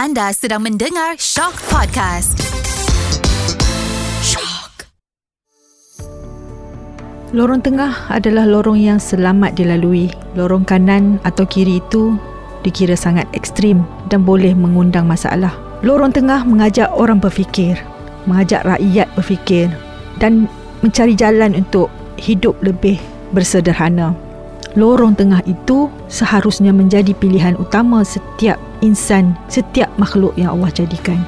Anda sedang mendengar Shock Podcast. Shock. Lorong tengah adalah lorong yang selamat dilalui. Lorong kanan atau kiri itu dikira sangat ekstrim dan boleh mengundang masalah. Lorong tengah mengajak orang berfikir, mengajak rakyat berfikir dan mencari jalan untuk hidup lebih bersederhana. Lorong tengah itu seharusnya menjadi pilihan utama setiap insan, setiap makhluk yang Allah jadikan.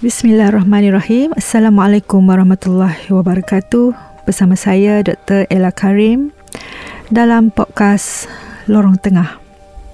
Bismillahirrahmanirrahim. Assalamualaikum warahmatullahi wabarakatuh. Bersama saya Dr. Ella Karim dalam podcast Lorong Tengah.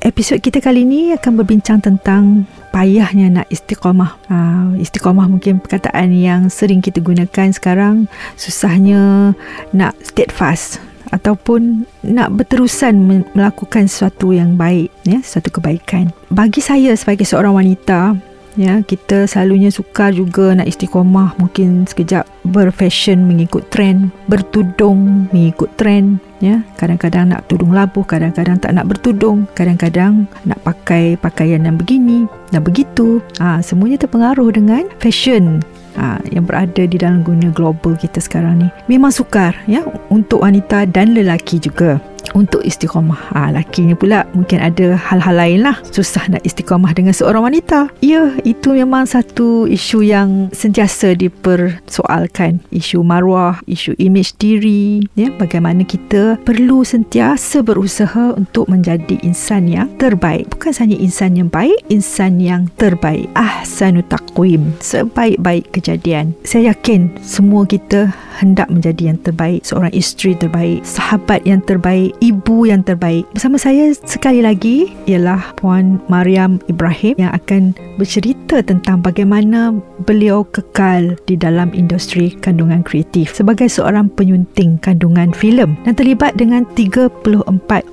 Episod kita kali ini akan berbincang tentang payahnya nak istiqamah. Uh, istiqamah mungkin perkataan yang sering kita gunakan sekarang. Susahnya nak steadfast ataupun nak berterusan melakukan sesuatu yang baik, ya, sesuatu kebaikan. Bagi saya sebagai seorang wanita, ya kita selalunya suka juga nak istiqomah mungkin sekejap berfashion mengikut trend bertudung mengikut trend ya. Kadang-kadang nak tudung labuh kadang-kadang tak nak bertudung kadang-kadang nak pakai pakaian yang begini dan begitu. Ha, semuanya terpengaruh dengan fashion ha, yang berada di dalam dunia global kita sekarang ni. Memang sukar ya untuk wanita dan lelaki juga untuk istiqamah. Ha, laki ni pula mungkin ada hal-hal lain lah. Susah nak istiqamah dengan seorang wanita. Ya, itu memang satu isu yang sentiasa dipersoalkan. Isu maruah, isu imej diri. Ya, bagaimana kita perlu sentiasa berusaha untuk menjadi insan yang terbaik. Bukan sahaja insan yang baik, insan yang terbaik. Ahsanu taqwim. Sebaik-baik kejadian. Saya yakin semua kita hendak menjadi yang terbaik. Seorang isteri terbaik, sahabat yang terbaik, ibu yang terbaik. Bersama saya sekali lagi ialah Puan Mariam Ibrahim yang akan bercerita tentang bagaimana beliau kekal di dalam industri kandungan kreatif sebagai seorang penyunting kandungan filem dan terlibat dengan 34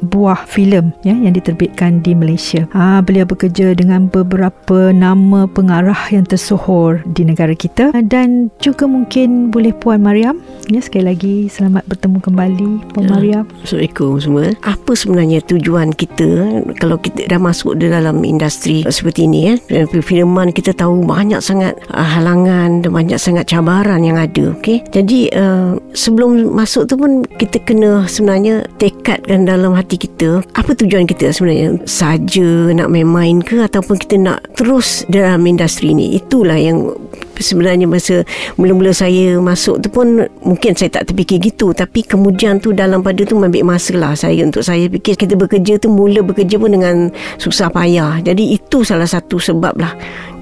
buah filem ya yang diterbitkan di Malaysia. Ha, beliau bekerja dengan beberapa nama pengarah yang tersohor di negara kita dan juga mungkin boleh Puan Mariam ya sekali lagi selamat bertemu kembali Puan ya. Mariam. Assalamualaikum semua apa sebenarnya tujuan kita kalau kita dah masuk di dalam industri seperti ini ya perfilman kita tahu banyak sangat uh, halangan dan banyak sangat cabaran yang ada okey? Jadi uh, sebelum masuk tu pun kita kena sebenarnya tekadkan dalam hati kita apa tujuan kita sebenarnya? Saja nak main-main ke ataupun kita nak terus dalam industri ini? Itulah yang sebenarnya masa mula-mula saya masuk tu pun mungkin saya tak terfikir gitu. Tapi kemudian tu dalam pada tu ambil masa lah saya untuk saya fikir. Kita bekerja tu mula bekerja pun dengan susah payah. Jadi itu salah satu sebab lah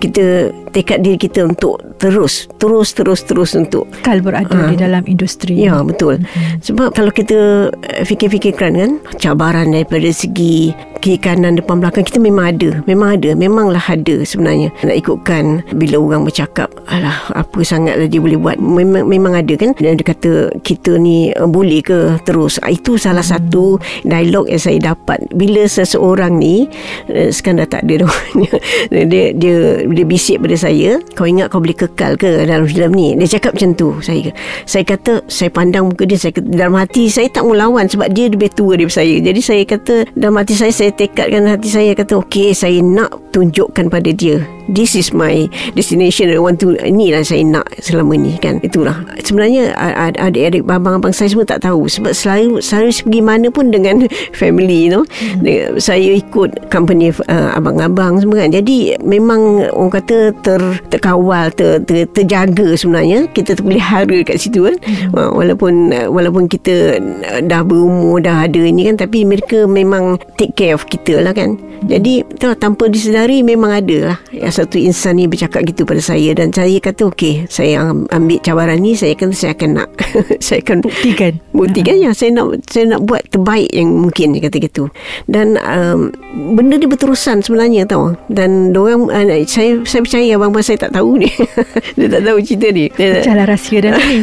kita tekad diri kita untuk terus terus terus terus untuk kal berada uh, di dalam industri. Ya betul. Hmm. sebab kalau kita eh, fikir-fikirkan kan cabaran daripada segi kiri kanan depan belakang kita memang ada memang ada memanglah ada sebenarnya. Nak ikutkan bila orang bercakap alah apa sangat dia boleh buat? Memang memang ada kan? Dan dia kata kita ni uh, boleh ke terus? Ah, itu salah hmm. satu dialog yang saya dapat. Bila seseorang ni uh, sekarang dah tak ada dia dia dia bisik pada saya kau ingat kau boleh kekal ke dalam filem ni? Dia cakap macam tu saya saya kata saya pandang muka dia saya kata, dalam hati saya tak mau lawan sebab dia lebih tua daripada saya. Jadi saya kata dalam hati saya saya tekadkan hati saya kata okey saya nak tunjukkan pada dia. This is my destination. I want to inilah saya nak selama ni kan. Itulah. Sebenarnya adik-adik abang-abang saya semua tak tahu sebab selalu selalu pergi mana pun dengan family you know. Hmm. saya ikut company uh, abang-abang semua kan. Jadi memang orang kata ter, terkawal ter, ter, terjaga sebenarnya. Kita terpelihara kat situ kan. Hmm. walaupun walaupun kita dah berumur dah ada ini kan. Tapi mereka memang take care of kita lah kan. Jadi tanpa disedari memang ada lah. Satu insan ni bercakap gitu pada saya. Dan saya kata okey saya ambil cabaran ni. Saya kata saya akan nak saya akan buktikan. buktikan. Uh-huh. ya saya nak saya nak buat terbaik yang mungkin dia kata gitu. Dan um, benda ni berterusan sebenarnya tau. Dan orang uh, saya saya percaya abang-abang saya tak tahu ni. dia tak tahu cerita ni. Jalan rahsia dah ni.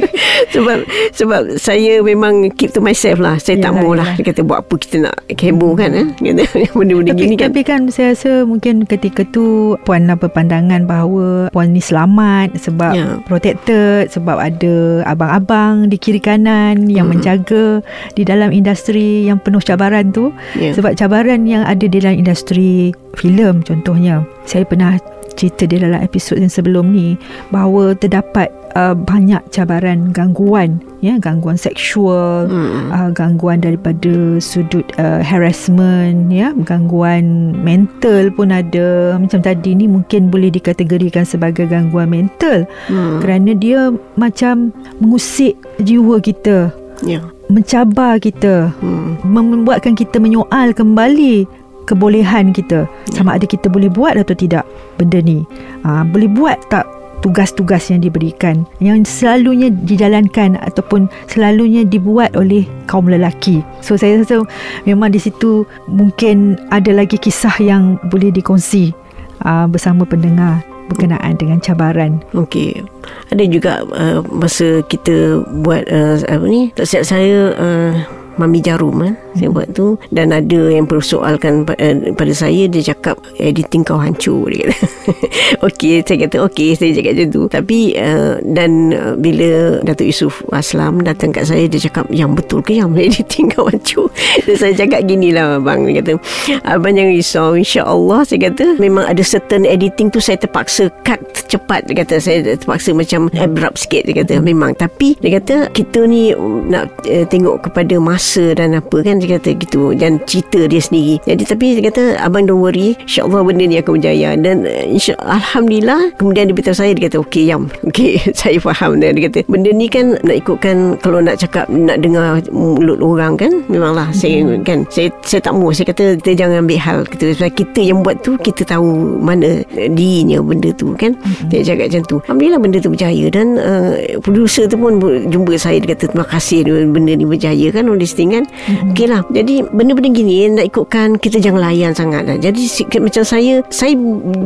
sebab sebab saya memang keep to myself lah. Saya yalah, tak mau lah. Dia kata buat apa kita nak heboh kan. Eh? Benda-benda tapi, gini kan. Tapi kan saya rasa mungkin ketika tu puan apa pandangan bahawa puan ni selamat sebab Ya. protected sebab ada abang-abang di kiri kanan yang Hmm. menjaga di dalam industri yang penuh cabaran tu Ya. sebab cabaran yang ada di dalam industri filem contohnya saya pernah cerita di dalam episod yang sebelum ni bahawa terdapat uh, banyak cabaran gangguan ya gangguan seksual Hmm. uh, gangguan daripada sudut uh, harassment ya gangguan mental pun ada macam tadi ni mungkin boleh dikategorikan sebagai gangguan mental Hmm. kerana dia macam mengusik jiwa kita Ya. mencabar kita Hmm. membuatkan kita menyoal kembali kebolehan kita. Sama ada kita boleh buat atau tidak benda ni. Ha, boleh buat tak tugas-tugas yang diberikan? Yang selalunya dijalankan ataupun selalunya dibuat oleh kaum lelaki. So saya rasa memang di situ mungkin ada lagi kisah yang boleh dikongsi uh, bersama pendengar berkenaan dengan cabaran. Okey. Ada juga uh, masa kita buat uh, apa ni? Tak silap saya uh, Mami Jarum kan Saya buat tu. Dan ada yang persoalkan pa- uh, pada saya Dia cakap Editing kau hancur Dia kata. Okey Saya kata okey Saya cakap macam tu. Tapi uh, Dan uh, bila Datuk Yusof Aslam Datang kat saya Dia cakap Yang betul ke yang editing kau hancur? Dan saya cakap gini lah Abang Dia kata. Abang jangan risau. InsyaAllah Saya kata Memang ada certain editing tu Saya terpaksa cut cepat Dia kata. Saya terpaksa macam Abrupt sikit Dia kata. Memang. Tapi dia kata Kita ni Nak uh, tengok kepada masa Dan apa kan Dia kata gitu. Dan cerita dia sendiri. Jadi tapi dia kata Abang don't worry. InsyaAllah benda ni akan berjaya. Dan uh, insya Alhamdulillah Kemudian dia beritahu saya Dia kata okay Yam. Okay saya faham Dan dia kata Benda ni kan Nak ikutkan Kalau nak cakap Nak dengar mulut orang kan Memanglah Saya kan Saya saya tak mau Saya kata Kita jangan ambil hal kita, Sebab kita yang buat tu Kita tahu Mana dirinya benda tu kan. Dia cakap macam tu. Alhamdulillah benda tu berjaya. Dan uh, Producer tu pun Jumpa saya. Dia kata terima kasih Benda ni berjaya kan. All this thing kan Okey lah. Jadi benda-benda gini Nak ikutkan Kita jangan layan sangat lah. Jadi macam saya Saya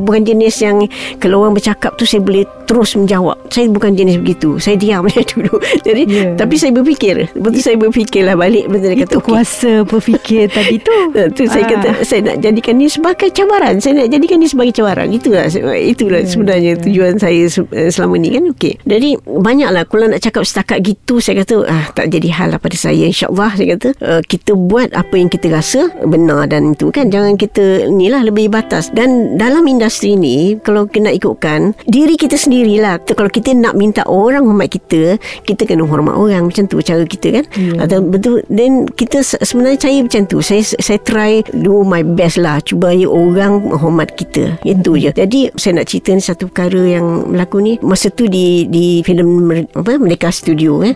bukan jenis yang Kalau orang bercakap tu Saya boleh terus menjawab. Saya bukan jenis begitu. Saya diam macam dulu. Jadi Ya. Tapi saya berfikir. Betul saya berfikirlah balik Betul dia kata itu kuasa berfikir tadi tu. Tu saya Ah. kata saya nak jadikan ni sebagai cabaran. Saya nak jadikan ni sebagai cabaran. Itulah itulah Ya, sebenarnya tujuan saya eh, selama ni kan. Okey. Jadi banyaklah kalau nak cakap setakat gitu saya kata ah tak jadi hal lah pada saya insyaallah saya kata. Uh, kita buat apa yang kita rasa benar dan itu kan. Jangan kita ni lah lebih batas. Dan dalam industri ni kalau kena ikutkan diri kita sendirilah kalau kita nak minta orang hormat kita kita kena hormat orang. Macam tu cara kita kan? Ya. atau betul then kita se- sebenarnya saya macam tu. Saya saya try do my best lah cuba ya orang hormat kita. Itu je. Jadi saya nak cerita ni satu perkara yang berlaku ni. Masa tu di di filem apa Merdeka Studio eh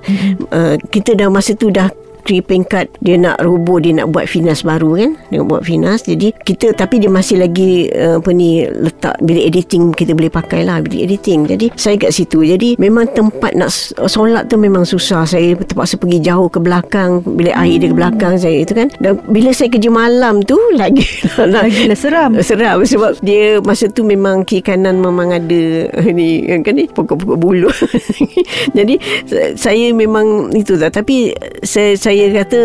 uh, kita dah masa tu dah Tri peringkat dia nak roboh dia nak buat finas baru kan? Dia nak buat finas jadi kita tapi dia masih lagi uh, apa ni letak bilik editing kita boleh pakai lah bilik editing. Jadi saya kat situ. Jadi memang tempat nak solat tu memang susah. Saya terpaksa pergi jauh ke belakang bilik air dia ke belakang saya itu kan? Dan bila saya kerja malam tu lagi Lagilah seram. seram. Sebab dia masa tu memang kiri kanan memang ada ni kan ni? Pokok-pokok bulu. Jadi sa- saya memang itu tak tapi saya saya kata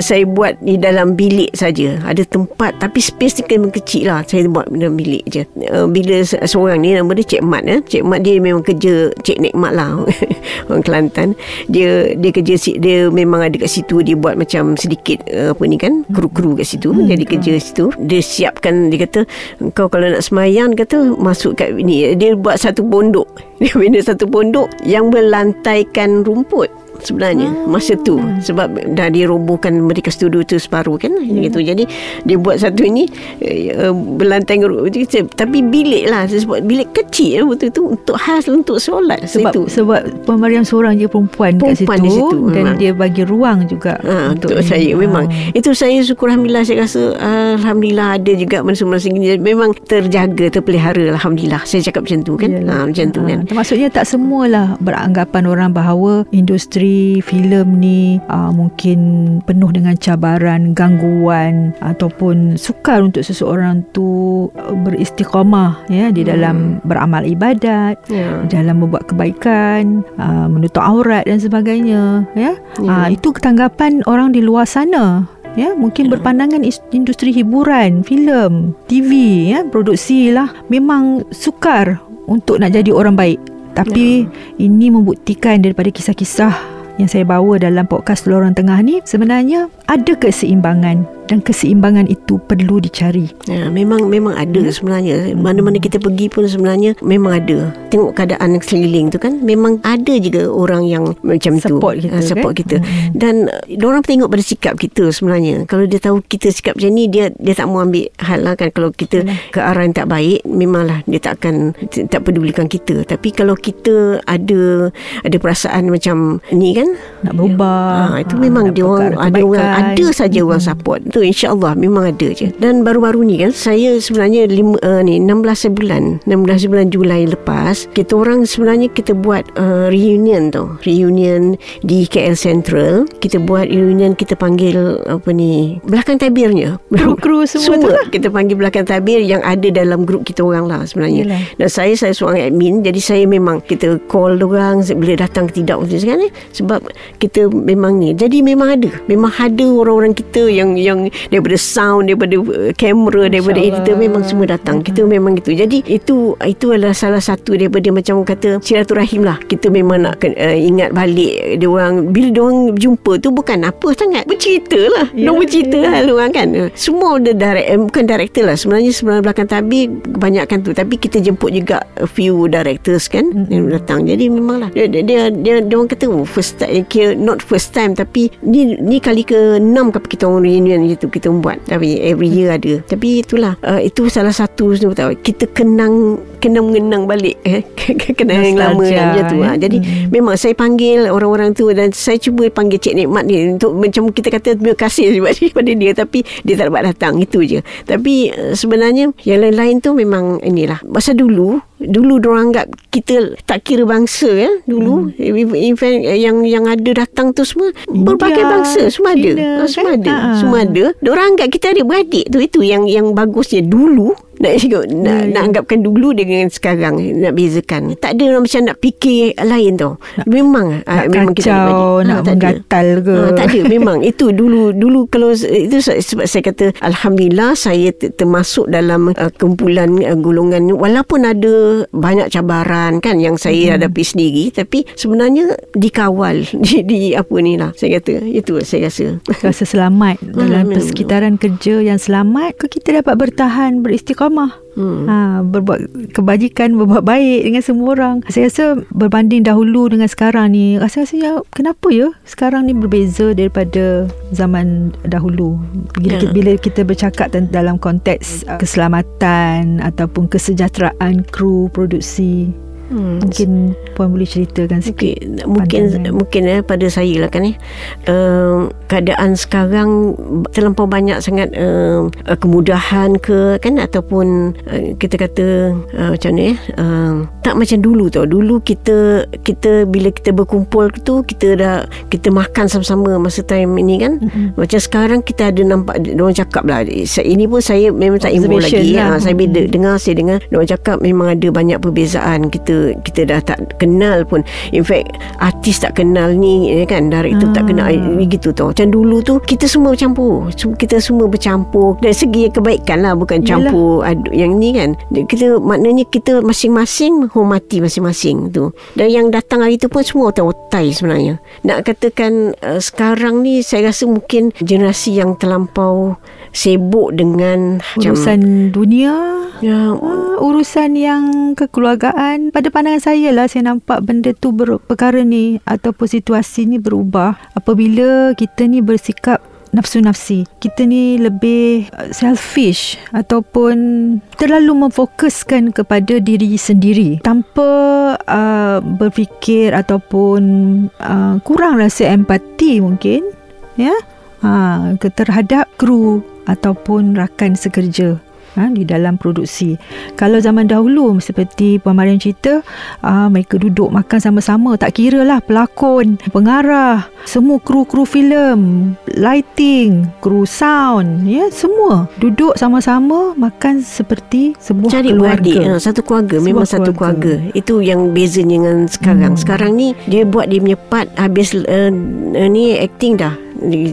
saya buat di dalam bilik saja. Ada tempat tapi space ni memang kecil lah. Saya buat dalam bilik je. Uh, bila se- seorang ni nama dia Cik Mat eh. Cik Mat dia memang kerja Cik Nikmat lah. Orang Kelantan. Dia dia kerja dia memang ada kat situ. Dia buat macam sedikit uh, apa ni kan kru-kru kat situ. Jadi kerja situ. Dia siapkan dia kata kau kalau nak semayang kata masuk kat ni. Dia buat satu pondok. Dia bina satu pondok yang berlantaikan rumput sebenarnya masa tu. Sebab dah dirobohkan mereka studio tu separuh kan? Gitu jadi dia buat satu ini uh, berlantai ru- jadi, tapi bilik lah sebab bilik kecil betul tu untuk khas untuk solat. Sebab itu sebab Puan Mariam seorang je perempuan, kat Perempuan situ, di situ, dan dia bagi ruang juga Ha, untuk ni. saya memang. Ah. itu saya syukur alhamdulillah saya rasa alhamdulillah ada juga masa-masa ini memang terjaga terpelihara alhamdulillah. Saya cakap macam tu kan? Yalah. ha, macam tu Ah, kan? Maksudnya tak semualah beranggapan orang bahawa industri filem ni uh, mungkin penuh dengan cabaran, gangguan ataupun sukar untuk seseorang tu uh, beristiqamah ya di dalam beramal ibadat, ya. di dalam membuat kebaikan, uh, menutup aurat dan sebagainya ya. Ya. Uh, itu tanggapan orang di luar sana ya. Mungkin berpandangan is- industri hiburan filem TV ya. Produksi lah memang sukar untuk nak jadi orang baik. Tapi ini membuktikan daripada kisah-kisah yang saya bawa dalam podcast Lorong Tengah ni sebenarnya ada keseimbangan dan keseimbangan itu perlu dicari. Ya, memang memang ada Hmm. sebenarnya. Mana-mana kita pergi pun sebenarnya memang ada. Tengok keadaan sekeliling tu kan memang ada juga orang yang macam Support tu kita, Ah, support kan? kita. Dan uh, orang tengok pada sikap kita sebenarnya. Kalau dia tahu kita sikap macam ni dia dia tak mau ambil hal lah kan kalau kita ke arah yang tak baik memanglah dia tak akan tak pedulikan kita. Tapi kalau kita ada ada perasaan macam ni kan Nak berubah. Ha, itu ha, memang dia orang ada orang ada saja orang support. Tu insya-Allah memang ada je. Dan baru-baru ni kan saya sebenarnya lima, uh, ni 16 bulan, 16 bulan Julai lepas, kita orang sebenarnya kita buat uh, reunion tau. Reunion di KL Central. Kita buat reunion kita panggil apa ni? Belakang tabirnya. Kru-kru semua tu lah. kita panggil belakang tabir yang ada dalam grup kita orang lah sebenarnya. Yelah. Dan saya saya seorang admin jadi saya memang kita call orang bila datang tidak sekarang ni sebab kita memang ni. Jadi memang ada. Memang ada orang-orang kita yang yang daripada sound, daripada uh, kamera, daripada InsyaAllah. editor memang semua datang. Kita memang gitu. Jadi itu itu adalah salah satu daripada macam orang kata silaturahim lah. Kita memang nak uh, ingat balik dia orang bila dia orang jumpa tu bukan apa sangat bercerita lah. Yeah, dia bercerita ya. yeah. hal orang kan. Uh, Semua dia direct eh, bukan director lah. Sebenarnya sebenarnya belakang tabir kebanyakan tu tapi kita jemput juga a few directors kan mm-hmm. yang datang. Jadi memanglah dia dia dia, dia, dia orang kata oh, first time kira not first time tapi ni ni kali ke enam ke kita orang reunion itu kita buat. Tapi every year ada. Tapi itulah uh, itu salah satu tu kita kenang kena mengenang balik eh kenang yang lama kan macam tu. Ha. eh. Jadi Hmm. memang saya panggil orang-orang tu dan saya cuba panggil Cik Nikmat ni untuk macam kita kata terima kasih sebab dia tapi dia tak dapat datang itu je. Tapi uh, sebenarnya yang lain-lain tu memang inilah. Masa dulu dulu orang anggap kita tak kira bangsa ya dulu hmm. event eh, yang yang ada datang tu semua berbagai bangsa semua ada Cina, Ah, semua kan? ada Ha. semua ada orang anggap kita ada beradik tu itu yang yang bagusnya dulu nak nak, Ya, ya. nak anggapkan dulu dengan sekarang nak bezakan tak ada orang macam nak fikir lain tau memang ah, Nak memang kita ada kacau, beradik. nak ada. menggatal ke. Ah, tak ada memang itu dulu dulu kalau itu se- sebab saya kata alhamdulillah saya ter- termasuk dalam uh, kumpulan uh, golongan walaupun ada banyak cabaran kan yang saya Hmm. hadapi sendiri tapi sebenarnya dikawal di, di apa ni lah saya kata itu saya rasa Rasa selamat dalam Hmm, persekitaran kerja yang selamat ke kita dapat bertahan beristiqamah. Hmm. Ha, berbuat kebajikan, berbuat baik dengan semua orang. Saya rasa berbanding dahulu dengan sekarang ni, rasa-rasanya kenapa ya sekarang ni berbeza daripada zaman dahulu. Bila, kita, bila kita bercakap dalam konteks uh, keselamatan ataupun kesejahteraan kru produksi. Hmm. Mungkin puan boleh ceritakan sikit. Okey, mungkin pandangan. mungkin eh pada saya lah kan eh uh, keadaan sekarang terlampau banyak sangat uh, kemudahan ke kan ataupun uh, kita kata uh, macam ni eh uh, tak macam dulu tau dulu kita kita bila kita berkumpul tu kita dah kita makan sama-sama masa time ini kan Mm-mm. macam sekarang kita ada nampak orang cakap lah ini pun saya memang tak Observation lagi lah. ha, saya bila dengar saya dengar orang cakap memang ada banyak perbezaan kita kita dah tak kenal pun. In fact artis tak kenal ni eh, kan? Director tak Ah. kenal ni gitu tau. Macam dulu tu kita semua bercampur. Kita semua bercampur. Dari segi kebaikan lah bukan Yalah. campur adu, yang ni kan. Kita maknanya kita masing-masing menghormati masing-masing tu. Dan yang datang hari tu pun semua otai-otai sebenarnya. Nak katakan uh, sekarang ni saya rasa mungkin generasi yang terlampau sibuk dengan macam Urusan dunia. Ya, Ah, urusan yang kekeluargaan. Pada pandangan saya lah saya nampak benda tu ber, perkara ni ataupun situasi ni berubah apabila kita ni bersikap nafsu-nafsi. Kita ni lebih uh, selfish ataupun terlalu memfokuskan kepada diri sendiri. Tanpa uh, berfikir ataupun uh, kurang rasa empati mungkin ya ha, terhadap kru ataupun rakan sekerja ha, di dalam produksi. Kalau zaman dahulu seperti Puan Mariam cerita, ah, mereka duduk makan sama-sama, tak kira lah pelakon, pengarah, semua kru-kru filem, lighting, kru sound, ya semua duduk sama-sama makan seperti sebuah Cari keluarga. beradik ha, Satu keluarga Sebuah Memang satu keluarga. keluarga Itu yang bezanya dengan sekarang Hmm. Sekarang ni Dia buat dia punya part Habis uh, uh, ni acting dah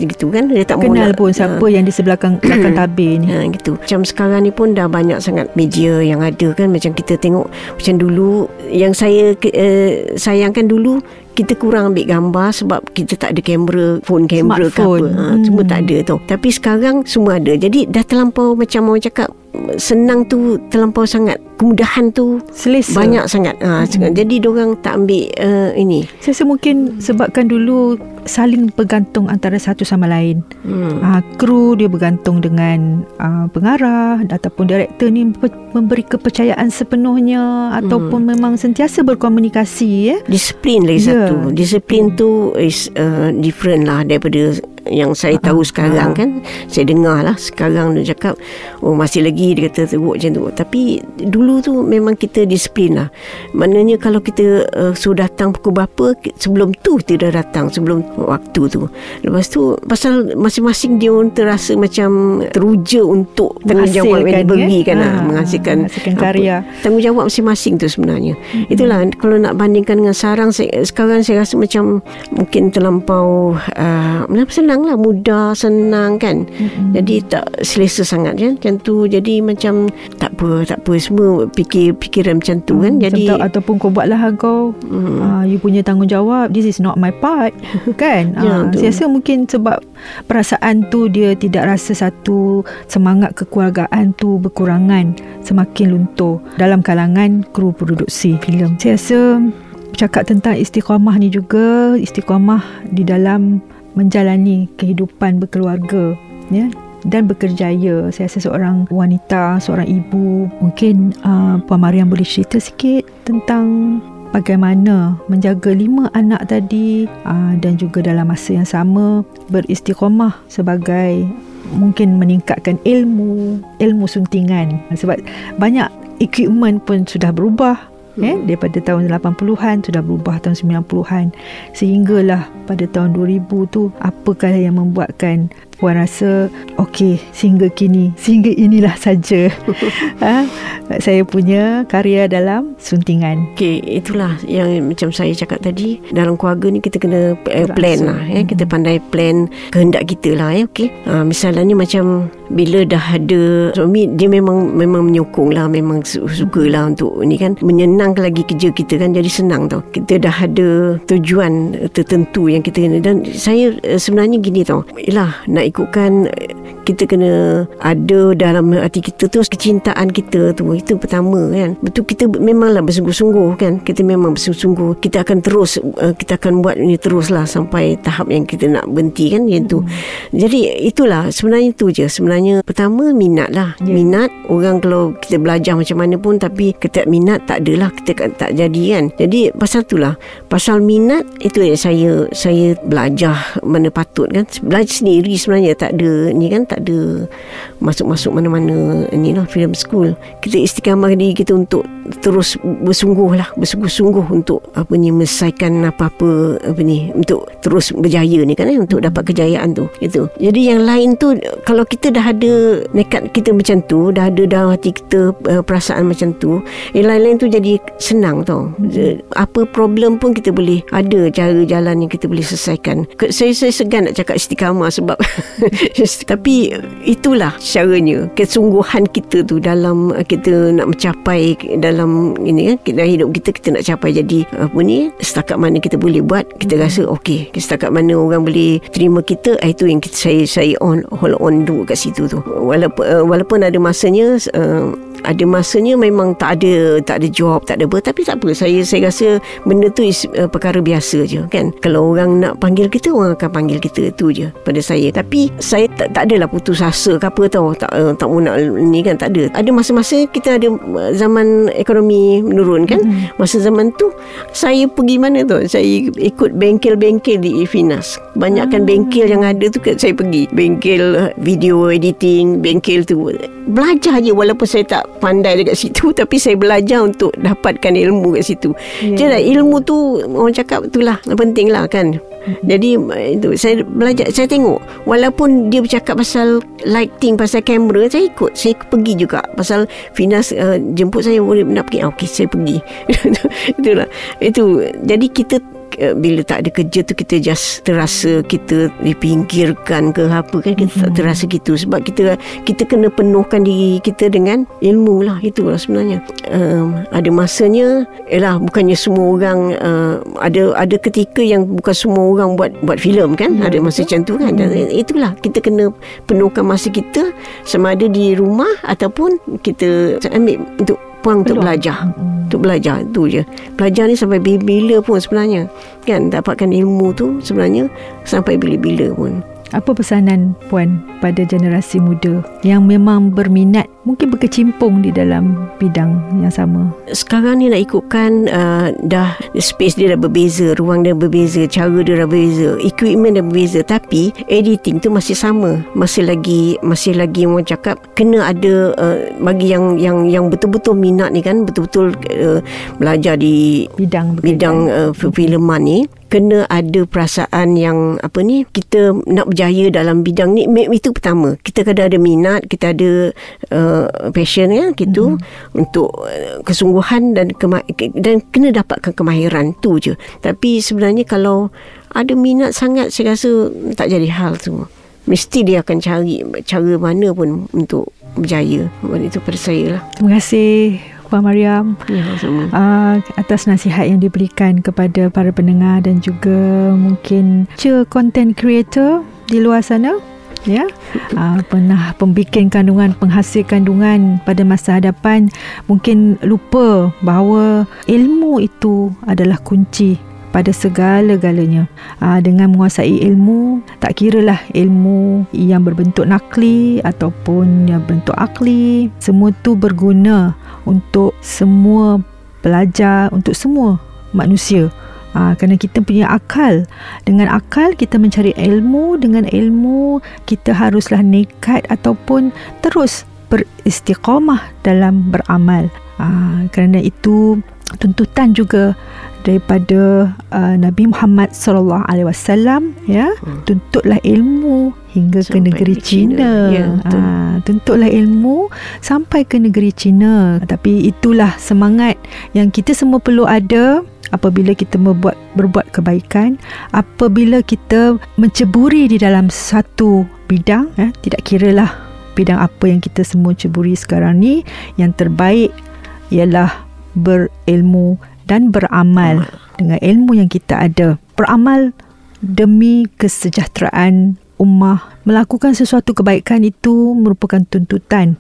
gitu kan dia tak Kenal nak- pun siapa yang di sebelah belakang, tabir ni. Ha, gitu. Macam sekarang ni pun dah banyak sangat media yang ada kan macam kita tengok macam dulu yang saya uh, sayangkan dulu kita kurang ambil gambar sebab kita tak ada kamera, phone kamera ke apa. Ha, Hmm. Semua tak ada tu. Tapi sekarang semua ada. Jadi dah terlampau macam orang cakap senang tu terlampau sangat. Kemudahan tu Selesa. banyak sangat. Ha, hmm. Jadi orang tak ambil uh, ini. Saya rasa mungkin sebabkan dulu saling bergantung antara satu sama lain. Hmm. Uh, kru dia bergantung dengan uh, pengarah ataupun director ni memberi kepercayaan sepenuhnya ataupun memang sentiasa berkomunikasi ya. Disiplin lagi Ya. satu. Disiplin tu is uh, different lah daripada yang saya tahu sekarang ah. kan. Saya dengar lah sekarang dia cakap oh masih lagi dia kata teruk macam tu. Tapi dulu tu memang kita disiplin lah. Maknanya kalau kita uh, suruh datang pukul berapa sebelum tu kita dah datang sebelum waktu tu. Lepas tu pasal masing-masing dia orang terasa macam teruja untuk tanggungjawab yang diberi ya? kan lah. Ah, menghasilkan, menghasilkan apa- karya. tanggungjawab masing-masing tu sebenarnya. Mm-hmm. Itulah kalau nak bandingkan dengan sarang saya, sekarang saya rasa macam mungkin terlampau uh, senang lah mudah senang kan. Mm-hmm. Jadi tak selesa sangat kan macam tu. Jadi macam tak apa tak apa semua fikir fikiran macam tu kan. Macam Jadi tahu, ataupun kau buatlah kau Hmm. uh, you punya tanggungjawab this is not my part kan Ya, uh, tu. saya rasa mungkin sebab perasaan tu dia tidak rasa satu semangat kekeluargaan tu berkurangan semakin luntur dalam kalangan kru produksi filem saya rasa cakap tentang istiqamah ni juga istiqamah di dalam menjalani kehidupan berkeluarga ya dan bekerjaya. Saya rasa seorang wanita, seorang ibu, mungkin uh, Puan Mariam boleh cerita sikit tentang bagaimana menjaga lima anak tadi uh, dan juga dalam masa yang sama beristiqamah sebagai mungkin meningkatkan ilmu, ilmu suntingan. Sebab banyak equipment pun sudah berubah eh daripada tahun 80-an sudah berubah tahun 90-an sehinggalah pada tahun 2000 tu apakah yang membuatkan puan rasa okey sehingga kini sehingga inilah saja ha, saya punya karya dalam suntingan Okey, itulah yang macam saya cakap tadi dalam keluarga ni kita kena uh, plan lah ya. Kita pandai plan kehendak kita lah ya. Okey. Uh, misalnya macam bila dah ada suami dia memang memang menyokong lah memang su- suka lah untuk ni kan menyenangkan lagi kerja kita kan jadi senang tau. Kita dah ada tujuan tertentu yang kita kena dan saya uh, sebenarnya gini tau. Yalah nak ikutkan kita kena ada dalam hati kita tu kecintaan kita tu. Itu pertama kan? Betul kita memanglah bersungguh-sungguh kan? Kita memang bersungguh-sungguh. Kita akan terus uh, kita akan buat ini teruslah sampai tahap yang kita nak berhenti kan? Itu hmm. jadi itulah. Sebenarnya tu je. Sebenarnya pertama minat lah. Yeah. minat. Orang kalau kita belajar macam mana pun tapi kita minat tak adalah kita kan tak jadi kan? Jadi pasal tu lah pasal minat itu yang saya saya belajar mana patut kan? Belajar sendiri sebenarnya tak ada ni kan tak ada masuk-masuk mana-mana ni lah film school. Kita istiqamah diri kita untuk terus bersungguh lah bersungguh-sungguh untuk apa ni menyelesaikan apa-apa apa ni untuk terus berjaya ni kan eh, untuk dapat kejayaan tu itu jadi yang lain tu kalau kita dah ada nekat kita macam tu dah ada dalam hati kita uh, perasaan macam tu yang lain-lain tu jadi senang tau. Apa problem pun kita boleh ada cara jalan yang kita boleh selesaikan. Saya, saya segan nak cakap istiqamah sebab tapi itulah caranya kesungguhan kita tu dalam uh, kita nak mencapai dalam ini kan dalam hidup kita kita nak capai jadi apa ni setakat mana kita boleh buat kita rasa okey setakat mana orang boleh terima kita ah, itu yang kita, saya saya on hold on dulu kat situ tu. Walaupun uh, walaupun ada masanya uh, ada masanya memang tak ada tak ada job tak ada apa. Tapi tak apa saya saya rasa benda tu is, uh, perkara biasa je kan? Kalau orang nak panggil kita orang akan panggil kita. Tu je pada saya. Tapi saya tak, tak adalah putus asa ke apa tau. Tak uh, tak mau nak ni kan tak ada. Ada masa-masa kita ada uh, zaman ekonomi menurun kan? Mm-hmm. masa zaman tu saya pergi mana tu saya ikut bengkel-bengkel di Finas banyakkan bengkel yang ada tu kan saya pergi. Bengkel video editing bengkel tu. Belajar je walaupun saya tak pandai dekat situ tapi saya belajar untuk dapatkan ilmu kat situ. Yeah. Jadi ilmu tu orang cakap itulah penting lah kan. Jadi eh, itu saya belajar saya tengok. Walaupun dia bercakap pasal lighting pasal kamera saya ikut. Saya pergi juga. Pasal Finas uh, jemput saya boleh nak pergi. Ah, okey saya pergi. Itulah itu. Jadi kita uh, bila tak ada kerja tu kita just terasa kita dipinggirkan ke apa kan kita tak terasa gitu. Sebab kita kita kena penuhkan diri kita dengan ilmu lah itulah sebenarnya. Um, ada masanya ialah bukannya semua orang uh, ada ada ketika yang bukan semua orang buat buat filem kan Ya, ada masa macam tu kan. Dan itulah kita kena penuhkan masa kita sama ada di rumah ataupun kita ambil untuk puang untuk Peluang. belajar. Untuk belajar tu je. Belajar ni sampai bila pun sebenarnya. Kan dapatkan ilmu tu sebenarnya sampai bila-bila pun Apa pesanan Puan pada generasi muda yang memang berminat, mungkin berkecimpung di dalam bidang yang sama? sekarang ni nak ikutkan uh, dah space dia dah berbeza ruang dia berbeza cara dia dah berbeza equipment dah berbeza. Tapi editing tu masih sama. Masih lagi masih lagi orang cakap kena ada uh, bagi yang yang yang betul-betul minat ni kan betul-betul uh, belajar di Bidang bidang uh, filman ni kena ada perasaan yang apa ni kita nak berjaya dalam bidang ni itu pertama. Kita kena ada minat kita ada uh, passion ya gitu. Mm-hmm. untuk uh, kesungguhan dan kema- dan kena dapatkan kemahiran tu je. Tapi sebenarnya kalau ada minat sangat saya rasa tak jadi hal tu. Mesti dia akan cari cara mana pun untuk berjaya. Itu pada saya lah. Terima kasih Puan Mariam. Ya sama. Uh, atas nasihat yang diberikan kepada para pendengar dan juga mungkin content creator di luar sana ya. Uh, pernah pembikin kandungan penghasil kandungan pada masa hadapan. Mungkin lupa bahawa ilmu itu adalah kunci pada segala-galanya. Aa, dengan menguasai ilmu, tak kiralah ilmu yang berbentuk nakli ataupun yang berbentuk akli, semua tu berguna untuk semua pelajar, untuk semua manusia. Ha, kerana kita punya akal Dengan akal kita mencari ilmu Dengan ilmu kita haruslah nekat Ataupun terus beristiqamah dalam beramal ha, Kerana itu tuntutan juga daripada uh, Nabi Muhammad sallallahu alaihi wasallam ya. Tuntutlah ilmu hingga ke Sampai negeri ke China. China, Ya, betul. ha, tuntutlah ilmu sampai ke negeri China. Tapi itulah semangat yang kita semua perlu ada apabila kita membuat berbuat kebaikan apabila kita menceburi di dalam satu bidang eh, tidak kiralah bidang apa yang kita semua ceburi sekarang ni. Yang terbaik ialah berilmu dan beramal dengan ilmu yang kita ada. Beramal demi kesejahteraan ummah. Melakukan sesuatu kebaikan itu merupakan tuntutan.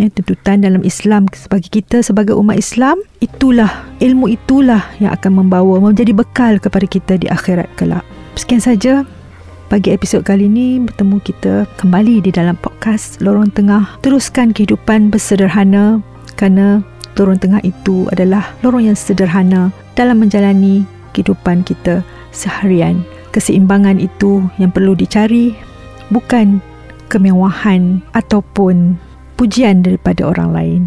Ya, tuntutan dalam Islam bagi kita sebagai umat Islam itulah ilmu itulah yang akan membawa menjadi bekal kepada kita di akhirat kelak. Sekian saja pagi episod kali ini bertemu kita kembali di dalam podcast Lorong Tengah. Teruskan kehidupan bersederhana kerana lorong tengah itu adalah lorong yang sederhana dalam menjalani kehidupan kita seharian. Keseimbangan itu yang perlu dicari bukan kemewahan ataupun pujian daripada orang lain.